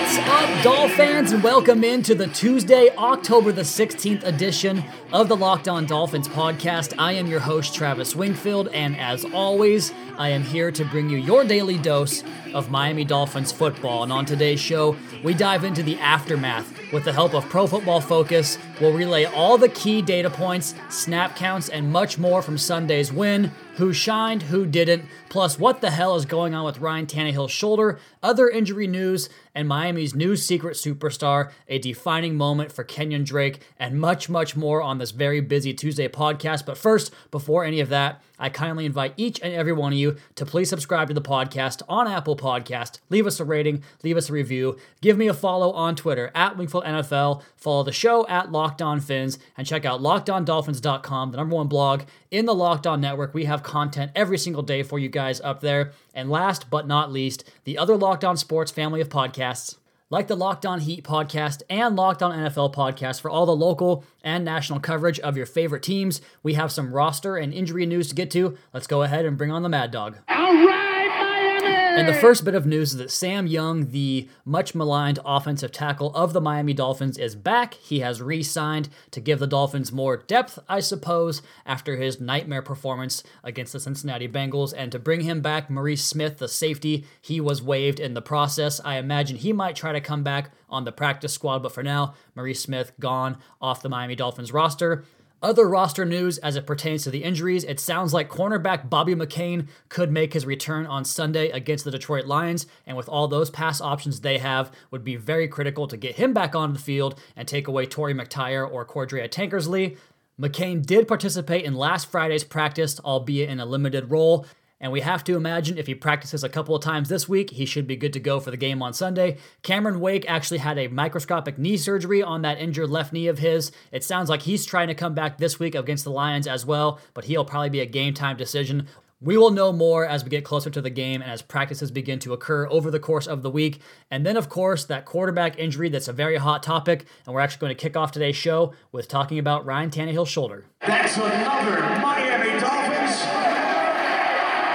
What's up, Dolph fans, and welcome into the Tuesday, October the 16th edition of the Locked On Dolphins podcast. I am your host, Travis Wingfield, and as always, I am here to bring you your daily dose of Miami Dolphins football. And on today's show, we dive into the aftermath with the help of Pro Football Focus. We'll relay all the key data points, snap counts, and much more from Sunday's win who shined, who didn't, plus what the hell is going on with Ryan Tannehill's shoulder, other injury news, and Miami's new secret superstar, a defining moment for Kenyon Drake, and much, much more on this very busy Tuesday podcast. But first, before any of that, I kindly invite each and every one of you to please subscribe to the podcast on Apple Podcast. Leave us a rating, leave us a review, give me a follow on Twitter at Wingfield NFL, follow the show at Locked On Fins, and check out LockedOnDolphins.com, the number one blog in the Locked On Network. We have content every single day for you guys up there. And last but not least, the other Locked On Sports family of podcasts like the Locked On Heat podcast and Locked On NFL podcast for all the local and national coverage of your favorite teams. We have some roster and injury news to get to. Let's go ahead and bring on the Mad Dog. All right! And the first bit of news is that Sam Young, the much maligned offensive tackle of the Miami Dolphins, is back. He has re signed to give the Dolphins more depth, I suppose, after his nightmare performance against the Cincinnati Bengals. And to bring him back, Maurice Smith, the safety, he was waived in the process. I imagine he might try to come back on the practice squad, but for now, Maurice Smith gone off the Miami Dolphins roster. Other roster news as it pertains to the injuries, it sounds like cornerback Bobby McCain could make his return on Sunday against the Detroit Lions, and with all those pass options they have, would be very critical to get him back on the field and take away Torry McTyer or Cordrea Tankersley. McCain did participate in last Friday's practice, albeit in a limited role. And we have to imagine if he practices a couple of times this week, he should be good to go for the game on Sunday. Cameron Wake actually had a microscopic knee surgery on that injured left knee of his. It sounds like he's trying to come back this week against the Lions as well, but he'll probably be a game time decision. We will know more as we get closer to the game and as practices begin to occur over the course of the week. And then, of course, that quarterback injury that's a very hot topic. And we're actually going to kick off today's show with talking about Ryan Tannehill's shoulder. That's another Miami Dolphins.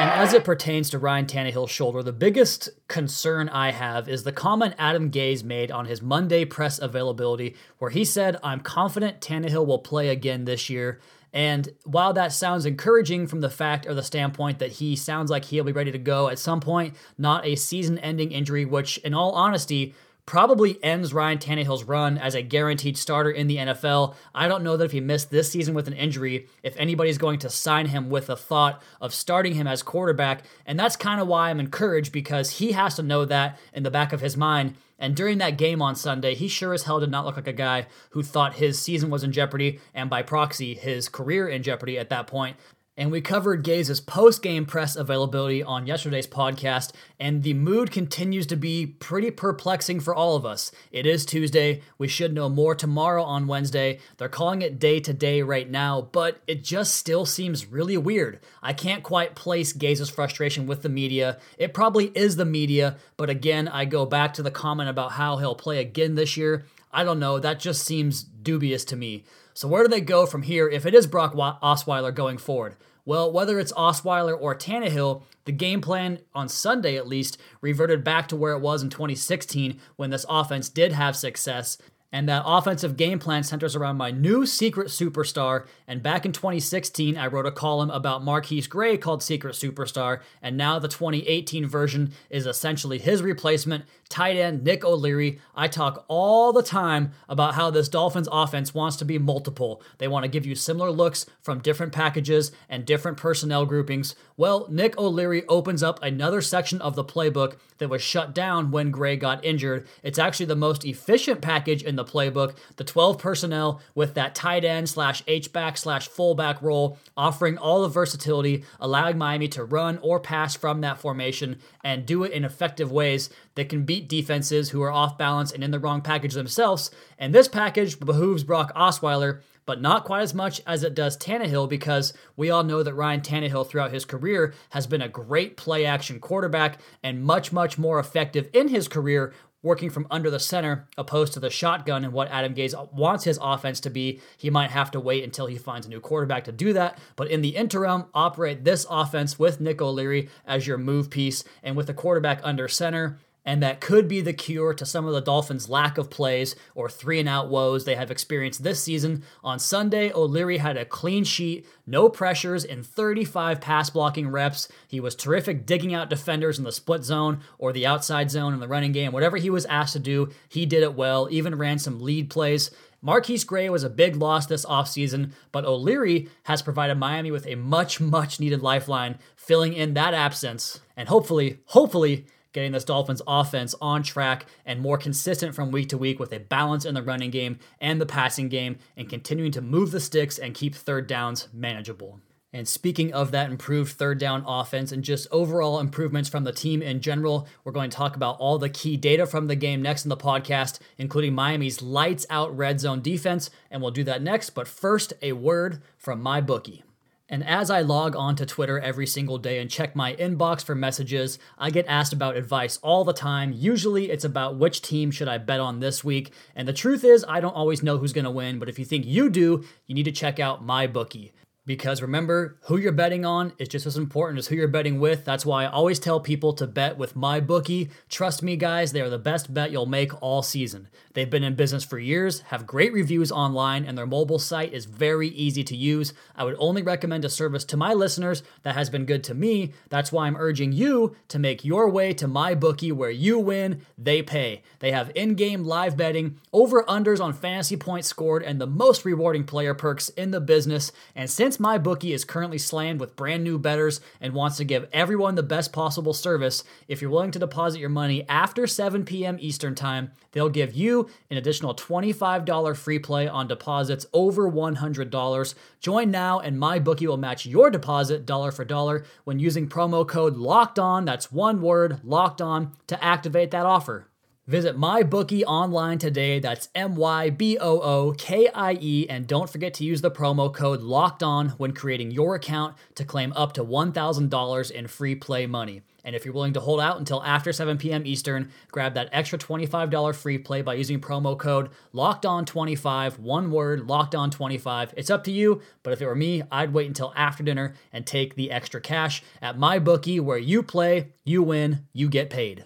And as it pertains to Ryan Tannehill's shoulder, the biggest concern I have is the comment Adam Gase made on his Monday press availability, where he said, I'm confident Tannehill will play again this year. And while that sounds encouraging from the fact or the standpoint that he sounds like he'll be ready to go at some point, not a season ending injury, which, in all honesty, probably ends Ryan Tannehill's run as a guaranteed starter in the NFL. I don't know that if he missed this season with an injury, if anybody's going to sign him with the thought of starting him as quarterback. And that's kind of why I'm encouraged because he has to know that in the back of his mind. And during that game on Sunday, he sure as hell did not look like a guy who thought his season was in jeopardy and by proxy, his career in jeopardy at that point. And we covered Gase's post game press availability on yesterday's podcast, and the mood continues to be pretty perplexing for all of us. It is Tuesday. We should know more tomorrow on Wednesday. They're calling it day to day right now, but it just still seems really weird. I can't quite place Gase's frustration with the media. It probably is the media, but again, I go back to the comment about how he'll play again this year. I don't know, that just seems dubious to me. So, where do they go from here if it is Brock Osweiler going forward? Well, whether it's Osweiler or Tannehill, the game plan on Sunday at least reverted back to where it was in 2016 when this offense did have success. And that offensive game plan centers around my new secret superstar. And back in 2016, I wrote a column about MarQueis Gray called Secret Superstar. And now the 2018 version is essentially his replacement, tight end Nick O'Leary. I talk all the time about how this Dolphins offense wants to be multiple. They want to give you similar looks from different packages and different personnel groupings. Well, Nick O'Leary opens up another section of the playbook that was shut down when Gray got injured. It's actually the most efficient package in the playbook. The 12 personnel with that tight end slash H-back slash fullback role, offering all the versatility, allowing Miami to run or pass from that formation and do it in effective ways that can beat defenses who are off balance and in the wrong package themselves. And this package behooves Brock Osweiler but not quite as much as it does Tannehill because we all know that Ryan Tannehill throughout his career has been a great play action quarterback and much, much more effective in his career working from under the center opposed to the shotgun and what Adam Gase wants his offense to be. He might have to wait until he finds a new quarterback to do that. But in the interim, operate this offense with Nick O'Leary as your move piece and with the quarterback under center and that could be the cure to some of the Dolphins' lack of plays or three and out woes they have experienced this season. On Sunday, O'Leary had a clean sheet, no pressures, in 35 pass blocking reps. He was terrific digging out defenders in the split zone or the outside zone in the running game. Whatever he was asked to do, he did it well, even ran some lead plays. MarQueis Gray was a big loss this offseason, but O'Leary has provided Miami with a much, much needed lifeline, filling in that absence. And hopefully, hopefully, getting this Dolphins offense on track and more consistent from week to week with a balance in the running game and the passing game and continuing to move the sticks and keep third downs manageable. And speaking of that improved third down offense and just overall improvements from the team in general, we're going to talk about all the key data from the game next in the podcast, including Miami's lights out red zone defense. And we'll do that next. But first, a word from my bookie. And as I log on to Twitter every single day and check my inbox for messages, I get asked about advice all the time. Usually it's about which team should I bet on this week. And the truth is, I don't always know who's going to win, but if you think you do, you need to check out my bookie. Because remember, who you're betting on is just as important as who you're betting with. That's why I always tell people to bet with my bookie. Trust me, guys, they are the best bet you'll make all season. They've been in business for years, have great reviews online, and their mobile site is very easy to use. I would only recommend a service to my listeners that has been good to me. That's why I'm urging you to make your way to my bookie where you win, they pay. They have in game live betting, over unders on fantasy points scored, and the most rewarding player perks in the business. And since since my bookie is currently slammed with brand new betters and wants to give everyone the best possible service, if you're willing to deposit your money after 7 p.m. Eastern Time, they'll give you an additional $25 free play on deposits over $100. Join now and my bookie will match your deposit dollar for dollar when using promo code LOCKED ON, that's one word, LOCKED ON, to activate that offer. Visit MyBookie online today. That's M Y B O O K I E. And don't forget to use the promo code LOCKED ON when creating your account to claim up to $1,000 in free play money. And if you're willing to hold out until after 7 p.m. Eastern, grab that extra $25 free play by using promo code Locked On 25 one word, Locked On 25 It's up to you, but if it were me, I'd wait until after dinner and take the extra cash at my bookie where you play, you win, you get paid.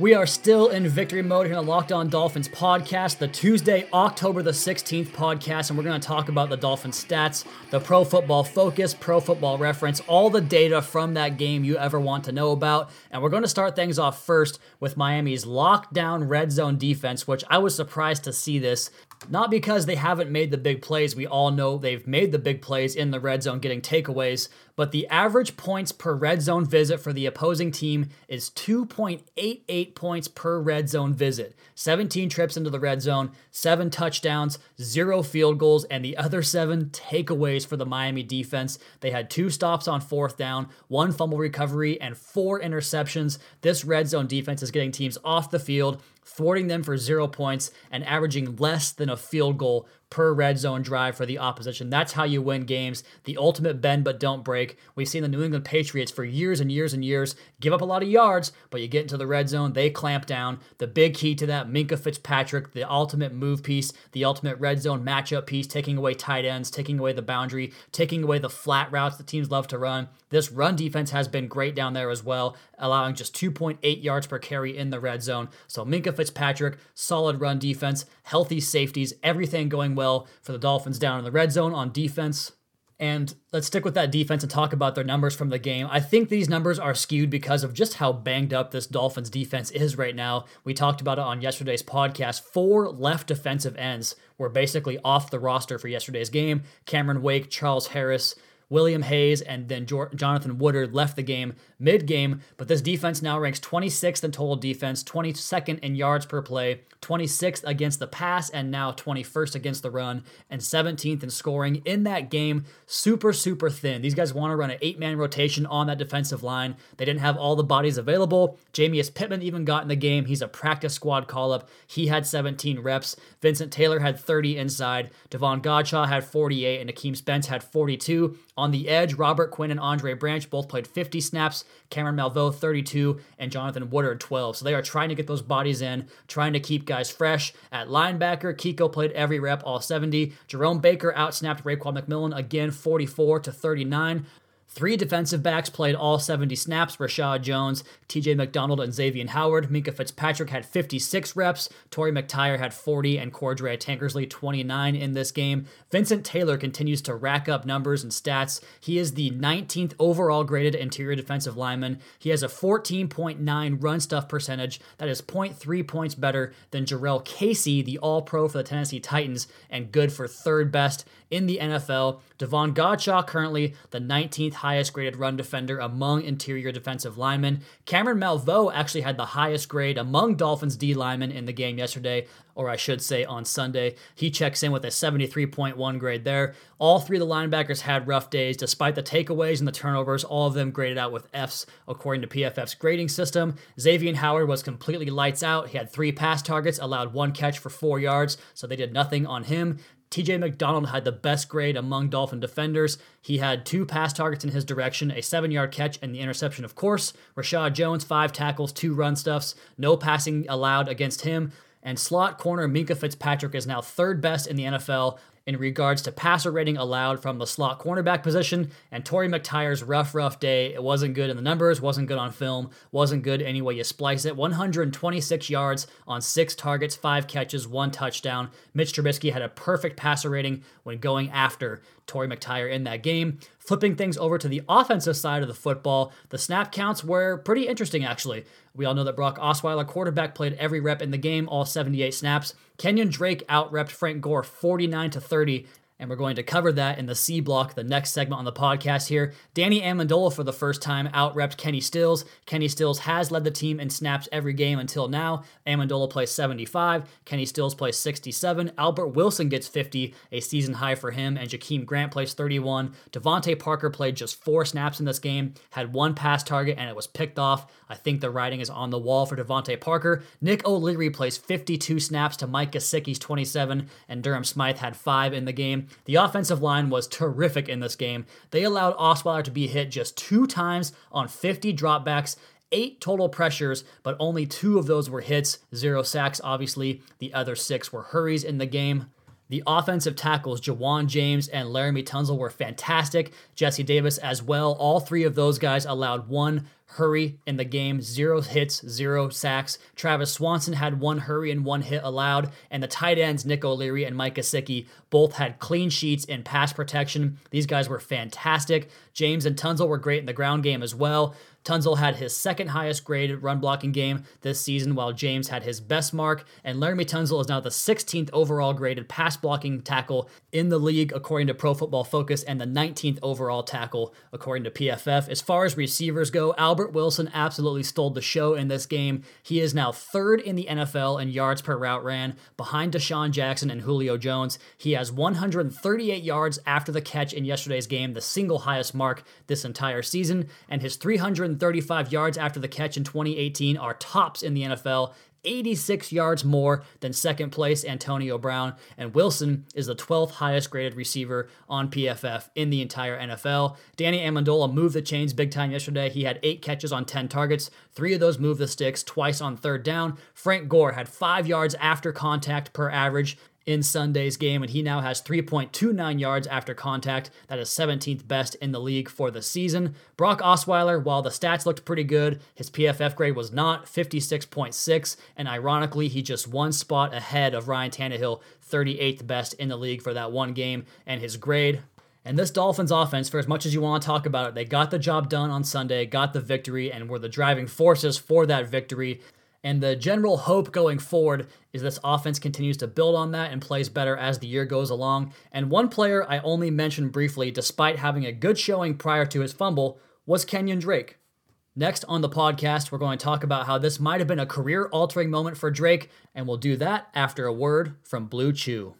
We are still in victory mode here on the Locked On Dolphins podcast, the Tuesday, October the 16th podcast, and we're going to talk about the Dolphins stats, the pro football focus, pro football reference, all the data from that game you ever want to know about. And we're going to start things off first with Miami's lockdown red zone defense, which I was surprised to see this not because they haven't made the big plays. We all know they've made the big plays in the red zone getting takeaways, but the average points per red zone visit for the opposing team is 2.88 points per red zone visit. 17 trips into the red zone, 7 touchdowns, 0 field goals, and the other 7 takeaways for the Miami defense. They had 2 stops on fourth down, 1 fumble recovery, and 4 interceptions. This red zone defense is getting teams off the field thwarting them for zero points and averaging less than a field goal per red zone drive for the opposition. That's how you win games. The ultimate bend but don't break. We've seen the New England Patriots for years and years and years give up a lot of yards, but you get into the red zone, they clamp down. The big key to that, Minkah Fitzpatrick, the ultimate move piece, the ultimate red zone matchup piece, taking away tight ends, taking away the boundary, taking away the flat routes that teams love to run. This run defense has been great down there as well, allowing just 2.8 yards per carry in the red zone. So Minkah Fitzpatrick, solid run defense, healthy safeties, everything going well for the Dolphins down in the red zone on defense. And let's stick with that defense and talk about their numbers from the game. I think these numbers are skewed because of just how banged up this Dolphins defense is right now. We talked about it on yesterday's podcast. Four left defensive ends were basically off the roster for yesterday's game Cameron Wake, Charles Harris, William Hayes and then Jonathan Woodard left the game mid game, but this defense now ranks 26th in total defense, 22nd in yards per play, 26th against the pass, and now 21st against the run, and 17th in scoring in that game. Super, super thin. These guys want to run an eight man rotation on that defensive line. They didn't have all the bodies available. Jamiyus Pittman even got in the game. He's a practice squad call up. He had 17 reps. Vincent Taylor had 30 inside. Davon Godchaux had 48, and Akeem Spence had 42. On the edge, Robert Quinn and Andre Branch both played 50 snaps. Cameron Malveaux 32 and Jonathan Woodard 12. So they are trying to get those bodies in, trying to keep guys fresh. At linebacker, Kiko played every rep, all 70. Jerome Baker outsnapped Raekwon McMillan again, 44 to 39. Three defensive backs played all 70 snaps Reshad Jones, TJ McDonald, and Xavier Howard. Minkah Fitzpatrick had 56 reps. Torry McTyer had 40, and Cordrea Tankersley 29 in this game. Vincent Taylor continues to rack up numbers and stats. He is the 19th overall graded interior defensive lineman. He has a 14.9 run stuff percentage. That is 0.3 points better than Jurrell Casey, the all pro for the Tennessee Titans, and good for third best in the NFL. Davon Godchaux, currently the 19th highest graded run defender among interior defensive linemen. Cameron Malveaux actually had the highest grade among Dolphins D linemen in the game yesterday, or I should say on Sunday. He checks in with a 73.1 grade there. All three of the linebackers had rough days, despite the takeaways and the turnovers. All of them graded out with Fs according to PFF's grading system. Xavier Howard was completely lights out. He had three pass targets, allowed one catch for four yards, so they did nothing on him. TJ McDonald had the best grade among Dolphin defenders. He had two pass targets in his direction, a seven yard catch, and the interception, of course. Reshad Jones, five tackles, two run stuffs, no passing allowed against him. And slot corner Minkah Fitzpatrick is now third best in the NFL in regards to passer rating allowed from the slot cornerback position. And Torry McTyer's rough, rough day. It wasn't good in the numbers, wasn't good on film, wasn't good any way you splice it. 126 yards on six targets, five catches, one touchdown. Mitch Trubisky had a perfect passer rating when going after Torry McTyer in that game. Flipping things over to the offensive side of the football, the snap counts were pretty interesting, actually. We all know that Brock Osweiler, quarterback, played every rep in the game, all 78 snaps. Kenyon Drake outrepped Frank Gore 49 to 30 and we're going to cover that in the C block, the next segment on the podcast here. Danny Amendola, for the first time, outrepped Kenny Stills. Kenny Stills has led the team in snaps every game until now. Amendola plays 75, Kenny Stills plays 67. Albert Wilson gets 50, a season high for him, and Jakeem Grant plays 31. DeVante Parker played just four snaps in this game, had one pass target, and it was picked off. I think the writing is on the wall for DeVante Parker. Nick O'Leary plays 52 snaps to Mike Gesicki's 27, and Durham Smythe had five in the game. The offensive line was terrific in this game. They allowed Osweiler to be hit just two times on 50 dropbacks eight total pressures, but only two of those were hits, zero sacks, obviously. The other six were hurries in the game. The offensive tackles, Ja'Wuan James and Laremy Tunsil, were fantastic. Jesse Davis as well. All three of those guys allowed one hurry in the game, zero hits, zero sacks. Travis Swanson had one hurry and one hit allowed, and the tight ends, Nick O'Leary and Mike Gesicki, both had clean sheets in pass protection. These guys were fantastic. James and Tunsil were great in the ground game as well. Tunsil had his second highest graded run blocking game this season, while James had his best mark. And Laremy Tunsil is now the 16th overall graded pass blocking tackle in the league, according to Pro Football Focus, and the 19th overall tackle, according to PFF. As far as receivers go, Albert Wilson absolutely stole the show in this game. He is now third in the NFL in yards per route ran, behind DeSean Jackson and Julio Jones. He has 138 yards after the catch in yesterday's game, the single highest mark this entire season, and his 335 yards after the catch in 2018 are tops in the NFL. 86 yards more than second place Antonio Brown, and Wilson is the 12th highest graded receiver on PFF in the entire NFL. Danny Amendola moved the chains big time yesterday. He had eight catches on 10 targets, three of those moved the sticks, twice on third down. Frank Gore had five yards after contact per average in Sunday's game, and he now has 3.29 yards after contact. That is 17th best in the league for the season. Brock Osweiler, while the stats looked pretty good, his PFF grade was not 56.6, and ironically, he just one spot ahead of Ryan Tannehill, 38th best in the league for that one game, and his grade and this Dolphins offense, for as much as you want to talk about it, they got the job done on Sunday, got the victory, and were the driving forces for that victory. And the general hope going forward is this offense continues to build on that and plays better as the year goes along. And one player I only mentioned briefly, despite having a good showing prior to his fumble, was Kenyon Drake. Next on the podcast, we're going to talk about how this might have been a career altering moment for Drake, and we'll do that after a word from Blue Chew.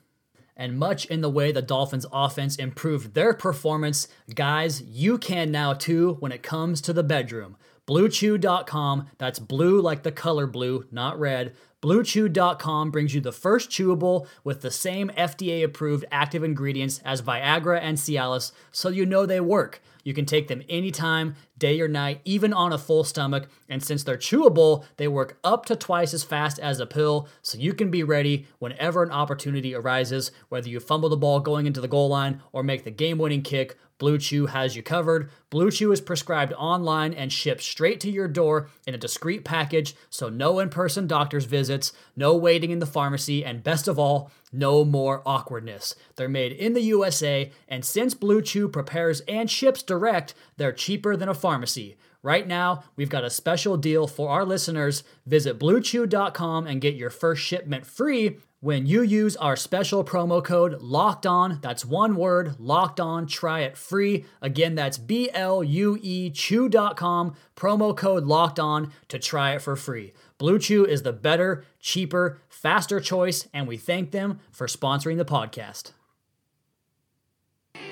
And much in the way the Dolphins' offense improved their performance, guys, you can now too when it comes to the bedroom. BlueChew.com, that's blue like the color blue, not red. BlueChew.com brings you the first chewable with the same FDA approved active ingredients as Viagra and Cialis, so you know they work. You can take them anytime, day or night, even on a full stomach. And since they're chewable, they work up to twice as fast as a pill, so you can be ready whenever an opportunity arises, whether you fumble the ball going into the goal line or make the game winning kick. Blue Chew has you covered. Blue Chew is prescribed online and shipped straight to your door in a discreet package, so no in person doctor's visits, no waiting in the pharmacy, and best of all, no more awkwardness. They're made in the USA, and since Blue Chew prepares and ships direct, they're cheaper than a pharmacy. Right now, we've got a special deal for our listeners. Visit bluechew.com and get your first shipment free when you use our special promo code locked on that's one word locked on try it free. Again that's b-l-u-e chew.com promo code locked on to try it for free. Blue chew is the better cheaper faster choice and we thank them for sponsoring the podcast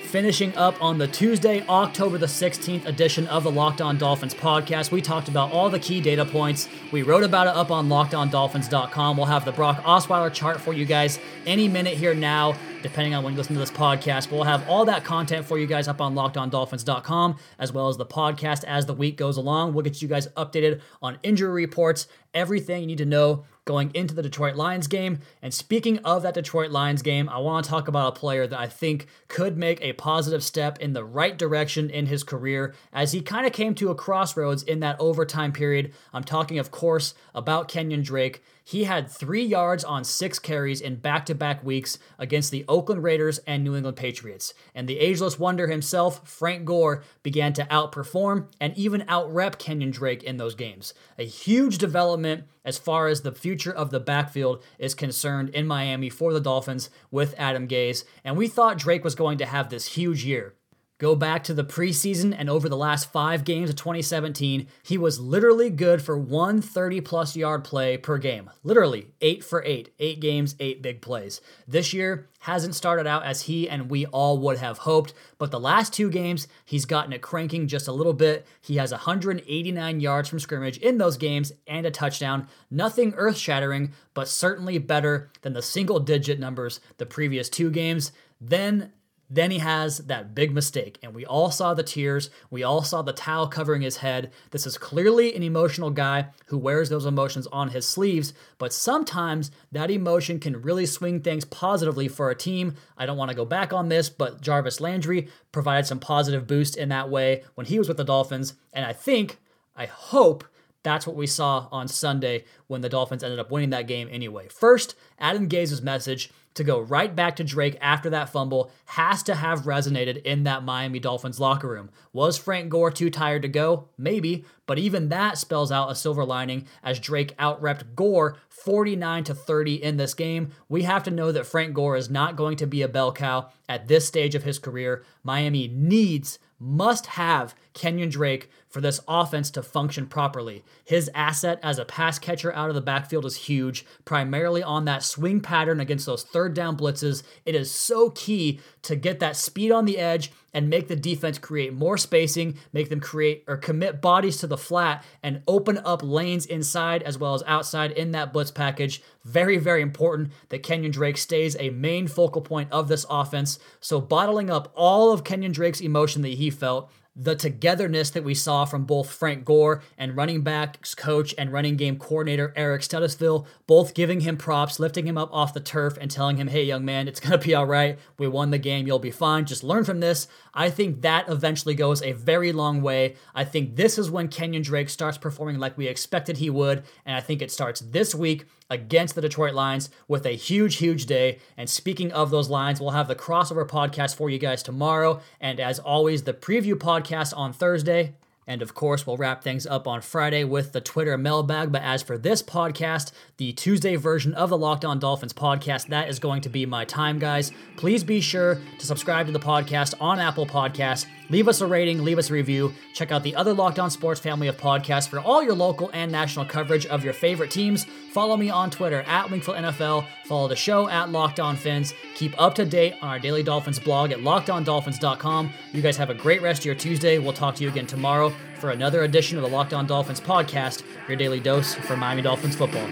Finishing up on the Tuesday, October the 16th edition of the Locked On Dolphins podcast, we talked about all the key data points. We wrote about it up on lockedondolphins.com. We'll have the Brock Osweiler chart for you guys any minute here now, depending on when you listen to this podcast. But we'll have all that content for you guys up on lockedondolphins.com, as well as the podcast as the week goes along. We'll get you guys updated on injury reports, everything you need to know going into the Detroit Lions game. And speaking of that Detroit Lions game, I want to talk about a player that I think could make a positive step in the right direction in his career as he kind of came to a crossroads in that overtime period. I'm talking, of course, about Kenyon Drake. He had three yards on six carries in back to back weeks against the Oakland Raiders and New England Patriots. And the ageless wonder himself, Frank Gore, began to outperform and even outrep Kenyon Drake in those games. A huge development as far as the future of the backfield is concerned in Miami for the Dolphins with Adam Gase. And we thought Drake was going to have this huge year. Go back to the preseason and over the last five games of 2017, he was literally good for one 30 plus yard play per game. Literally, eight for eight. Eight games, eight big plays. This year hasn't started out as he and we all would have hoped, but the last two games, he's gotten it cranking just a little bit. He has 189 yards from scrimmage in those games and a touchdown. Nothing earth shattering, but certainly better than the single digit numbers the previous two games. Then then he has that big mistake, and we all saw the tears. We all saw the towel covering his head. This is clearly an emotional guy who wears those emotions on his sleeves, but sometimes that emotion can really swing things positively for a team. I don't want to go back on this, but Jarvis Landry provided some positive boost in that way when he was with the Dolphins, and I think, I hope, that's what we saw on Sunday when the Dolphins ended up winning that game anyway. First, Adam Gase's message to go right back to Drake after that fumble has to have resonated in that Miami Dolphins locker room. Was Frank Gore too tired to go? Maybe, but even that spells out a silver lining as Drake outrepped Gore 49 to 30 in this game. We have to know that Frank Gore is not going to be a bell cow at this stage of his career. Miami needs must have Kenyon Drake for this offense to function properly. His asset as a pass catcher out of the backfield is huge, primarily on that swing pattern against those third down blitzes. It is so key to get that speed on the edge and make the defense create more spacing, make them create or commit bodies to the flat and open up lanes inside as well as outside in that blitz package. Very, very important that Kenyon Drake stays a main focal point of this offense. So, bottling up all of Kenyon Drake's emotion that he felt the togetherness that we saw from both Frank Gore and running backs coach and running game coordinator Eric Studesville, both giving him props, lifting him up off the turf and telling him, hey, young man, it's going to be all right. We won the game. You'll be fine. Just learn from this. I think that eventually goes a very long way. I think this is when Kenyon Drake starts performing like we expected he would. And I think it starts this week against the Detroit Lions with a huge, huge day. And speaking of those lines, we'll have the crossover podcast for you guys tomorrow. And as always, the preview podcast on Thursday. And of course, we'll wrap things up on Friday with the Twitter mailbag. But as for this podcast, the Tuesday version of the Locked On Dolphins podcast, that is going to be my time, guys. Please be sure to subscribe to the podcast on Apple Podcasts. Leave us a rating, leave us a review. Check out the other Locked On Sports family of podcasts for all your local and national coverage of your favorite teams. Follow me on Twitter at Wingfield NFL. Follow the show at Locked On Fins. Keep up to date on our Daily Dolphins blog at lockedondolphins.com. You guys have a great rest of your Tuesday. We'll talk to you again tomorrow for another edition of the Locked On Dolphins podcast, your daily dose for Miami Dolphins football.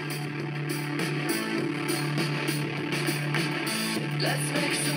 Let's make some